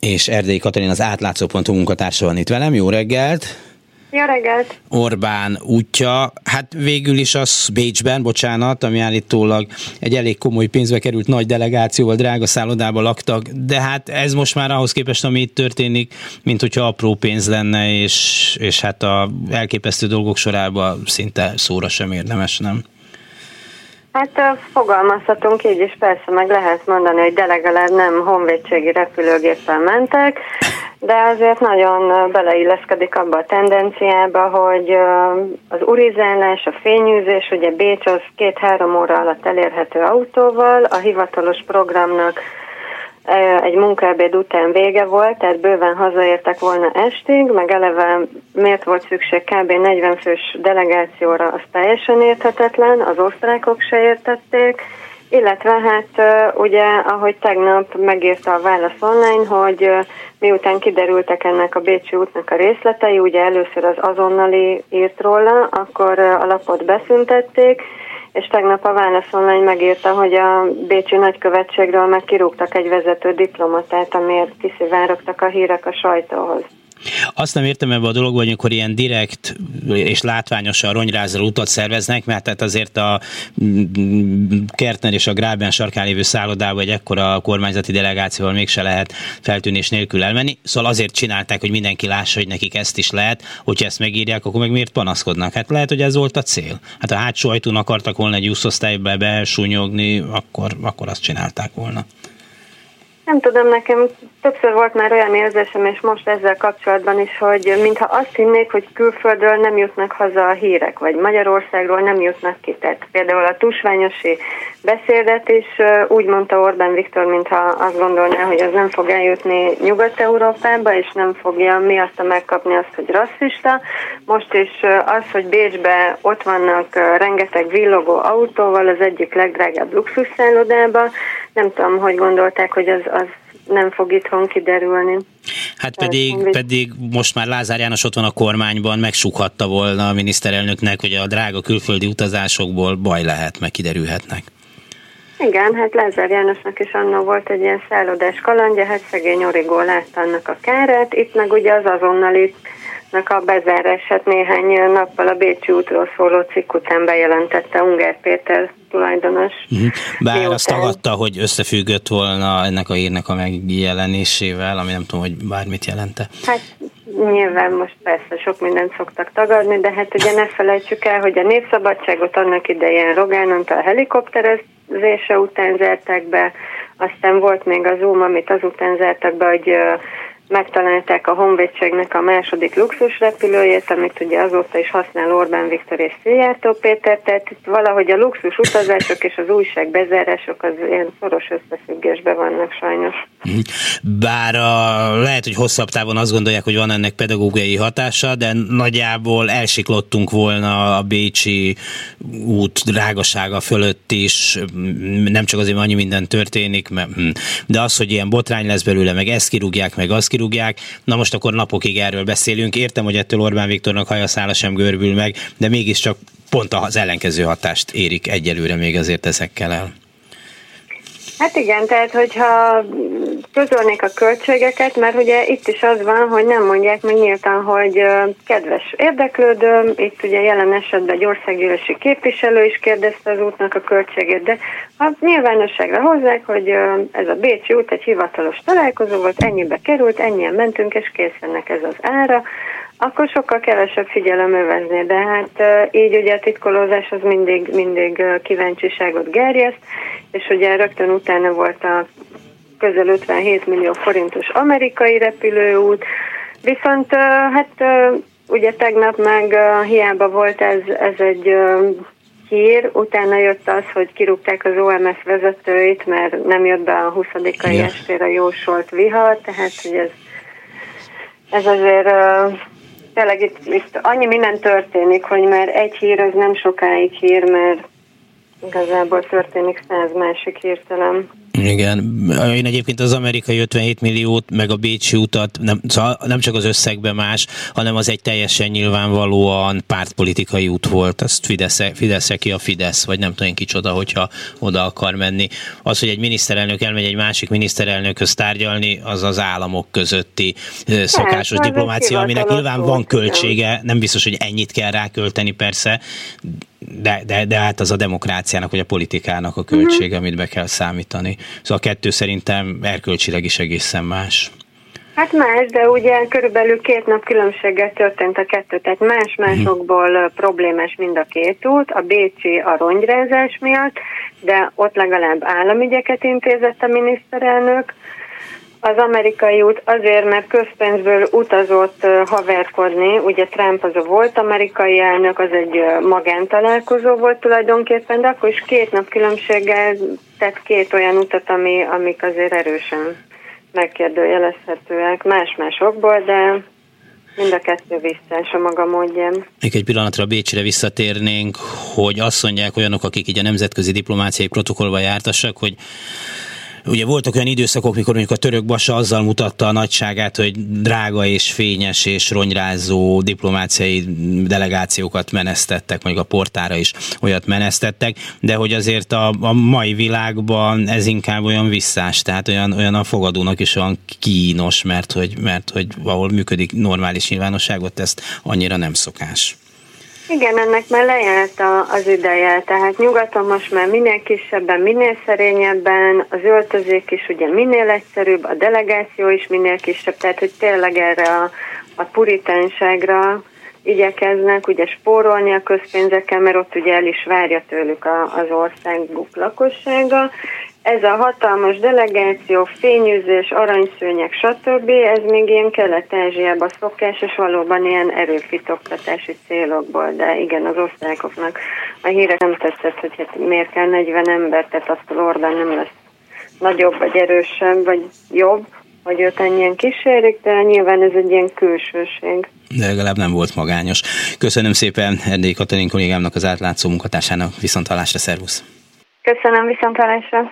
és Erdei Katalin az átlátszó.hu munkatársa van itt velem. Jó reggelt! Jó reggelt! Orbán útja, hát végül is az Bécsben, bocsánat, ami állítólag egy elég komoly pénzbe került nagy delegációval, drága szállodába laktak, de hát ez most már ahhoz képest, ami itt történik, mint hogyha apró pénz lenne, és, és hát a elképesztő dolgok sorában szinte szóra sem érdemes, nem? Hát fogalmazhatunk így is, persze meg lehet mondani, hogy de legalább nem honvédségi repülőgéppel mentek, de azért nagyon beleilleszkedik abba a tendenciába, hogy az urizálás, a fényűzés, ugye Bécs az két-három óra alatt elérhető autóval, a hivatalos programnak egy munkaebéd után vége volt, tehát bőven hazaértek volna estig, meg eleve miért volt szükség kb. 40 fős delegációra, az teljesen érthetetlen, az osztrákok se értették, illetve hát ugye, ahogy tegnap megírta a Válasz Online, hogy miután kiderültek ennek a Bécsi útnak a részletei, ugye először az azonnali írt róla, akkor a lapot beszüntették, és tegnap a Válasz Online megírta, hogy a Bécsi nagykövetségről meg kirúgtak egy vezető diplomatát, amiért kiszivárogtak a hírek a sajtóhoz. Azt nem értem ebbe a dologba, hogy amikor ilyen direkt és látványosan ronyrázó utat szerveznek, mert tehát azért a Kertner és a Gráben sarkán lévő szállodába egy ekkora kormányzati delegációval mégse lehet feltűnés nélkül elmenni. Szóval azért csinálták, hogy mindenki lássa, hogy nekik ezt is lehet, hogyha ezt megírják, akkor meg miért panaszkodnak? Hát lehet, hogy ez volt a cél. Hát a hátsó ajtón akartak volna egy úszosztályba besúnyogni, akkor, akkor azt csinálták volna. Nem tudom, nekem többször volt már olyan érzésem, és most ezzel kapcsolatban is, hogy mintha azt hinnék, hogy külföldről nem jutnak haza a hírek, vagy Magyarországról nem jutnak ki. Tehát például a tusványosi beszédet is úgy mondta Orbán Viktor, mintha azt gondolná, hogy az nem fog eljutni Nyugat-Európába, és nem fogja miatt megkapni azt, hogy rasszista. Most is az, hogy Bécsbe ott vannak rengeteg villogó autóval az egyik legdrágább luxusszállodában, nem tudom, hogy gondolták, hogy az, az nem fog itthon kiderülni. Hát pedig, pedig most már Lázár János ott van a kormányban, megsukhatta volna a miniszterelnöknek, hogy a drága külföldi utazásokból baj lehet, meg kiderülhetnek. Igen, hát Lázár Jánosnak is annó volt egy ilyen szállodás kalandja, hát szegény Origó látta annak a kárát, itt meg ugye az azonnali a bezárását néhány nappal a Bécsi útról szóló cikk után bejelentette Ungár Péter tulajdonos. Uh-huh. Bár miután... azt tagadta, hogy összefüggött volna ennek a hírnek a megjelenésével, ami nem tudom, hogy bármit jelente. Hát nyilván most persze sok mindent szoktak tagadni, de hát ugye ne felejtsük el, hogy a népszabadságot annak idején Rogán a helikopterezése után zárták be, aztán volt még az Zoom, amit azután zártak be, hogy megtalálták a Honvédségnek a második luxus repülőjét, amit ugye azóta is használ Orbán Viktor és Szijjártó Péter, tehát itt valahogy a luxus utazások és az újság bezárások az ilyen szoros összefüggésben vannak sajnos. Mhm. Bár a, lehet, hogy hosszabb távon azt gondolják, hogy van ennek pedagógiai hatása, de nagyjából elsiklottunk volna a Bécsi út drágasága fölött is, nem csak azért, mert annyi minden történik, hm, de az, hogy ilyen botrány lesz belőle, meg ezt kirúgják, meg azt kirúgják, kirúgják. Na most akkor napokig erről beszélünk. Értem, hogy ettől Orbán Viktornak hajaszála sem görbül meg, de mégiscsak pont az ellenkező hatást érik egyelőre még azért ezekkel el. Hát igen, tehát hogyha közölnék a költségeket, mert ugye itt is az van, hogy nem mondják meg nyíltan, hogy kedves érdeklődöm, itt ugye jelen esetben egy országgyűlési képviselő is kérdezte az útnak a költségét, de ha nyilvánosságra hozzák, hogy ez a Bécsi út egy hivatalos találkozó volt, ennyibe került, ennyien mentünk, és készennek ez az ára, akkor sokkal kevesebb figyelem övezné, de hát így ugye a titkolózás az mindig, mindig kíváncsiságot gerjeszt, és ugye rögtön utána volt a közel 57 millió forintos amerikai repülőút, viszont hát ugye tegnap meg hiába volt ez, ez egy hír, utána jött az, hogy kirúgták az OMS vezetőit, mert nem jött be a 20-ai ja. estére jósolt vihar, tehát hogy ez, ez azért tényleg itt, itt annyi minden történik, hogy már egy hír az nem sokáig hír, mert igazából történik száz másik hirtelen. Igen, én egyébként az amerikai 57 milliót, meg a Bécsi utat nem, szóval nem csak az összegben más, hanem az egy teljesen nyilvánvalóan pártpolitikai út volt. Azt Fidesz, Fidesz ki a Fidesz, vagy nem tudom kicsoda, hogyha oda akar menni. Az, hogy egy miniszterelnök elmegy egy másik miniszterelnökhöz tárgyalni, az az államok közötti szokásos hát, diplomácia, aminek nyilván van költsége, nem biztos, hogy ennyit kell rákölteni persze, de, de, de hát az a demokráciának, vagy a politikának a költsége, uh-huh. amit be kell számítani. Szóval a kettő szerintem erkölcsileg is egészen más. Hát más, de ugye körülbelül két nap különbséggel történt a kettő, tehát más-másokból uh-huh. problémás mind a két út. A Bécsi a rongyrázás miatt, de ott legalább államügyeket intézett a miniszterelnök, az amerikai út azért, mert közpénzből utazott haverkodni, ugye Trump az a volt amerikai elnök, az egy magántalálkozó volt tulajdonképpen, de akkor is két nap különbséggel tett két olyan utat, ami, amik azért erősen megkérdőjelezhetőek más-más okból, de Mind a kettő visszás a maga módján. Még egy pillanatra Bécsre visszatérnénk, hogy azt mondják olyanok, akik így a nemzetközi diplomáciai protokollba jártassak, hogy Ugye voltak olyan időszakok, mikor mondjuk a török basa azzal mutatta a nagyságát, hogy drága és fényes és ronyrázó diplomáciai delegációkat menesztettek, mondjuk a portára is olyat menesztettek, de hogy azért a, a mai világban ez inkább olyan visszás, tehát olyan, olyan a fogadónak is olyan kínos, mert hogy, mert hogy ahol működik normális nyilvánosságot, ezt annyira nem szokás. Igen, ennek már lejárt a, az ideje, tehát nyugaton most már minél kisebben, minél szerényebben, az öltözék is ugye minél egyszerűbb, a delegáció is minél kisebb, tehát hogy tényleg erre a, a puritánságra igyekeznek ugye spórolni a közpénzekkel, mert ott ugye el is várja tőlük a, az országuk lakossága, ez a hatalmas delegáció, fényűzés, aranyszőnyek, stb. ez még ilyen kelet-ázsiában szokás, és valóban ilyen erőfitoktatási célokból, de igen, az osztrákoknak a hírek nem tetszett, hogy hát miért kell 40 ember, tehát azt Orbán nem lesz nagyobb, vagy erősebb, vagy jobb, hogy őt ennyien kísérik, de nyilván ez egy ilyen külsőség. De legalább nem volt magányos. Köszönöm szépen Erdély Katalin kollégámnak, az átlátszó munkatársának. Viszont hallásra, szervusz! Köszönöm, viszont hallásra!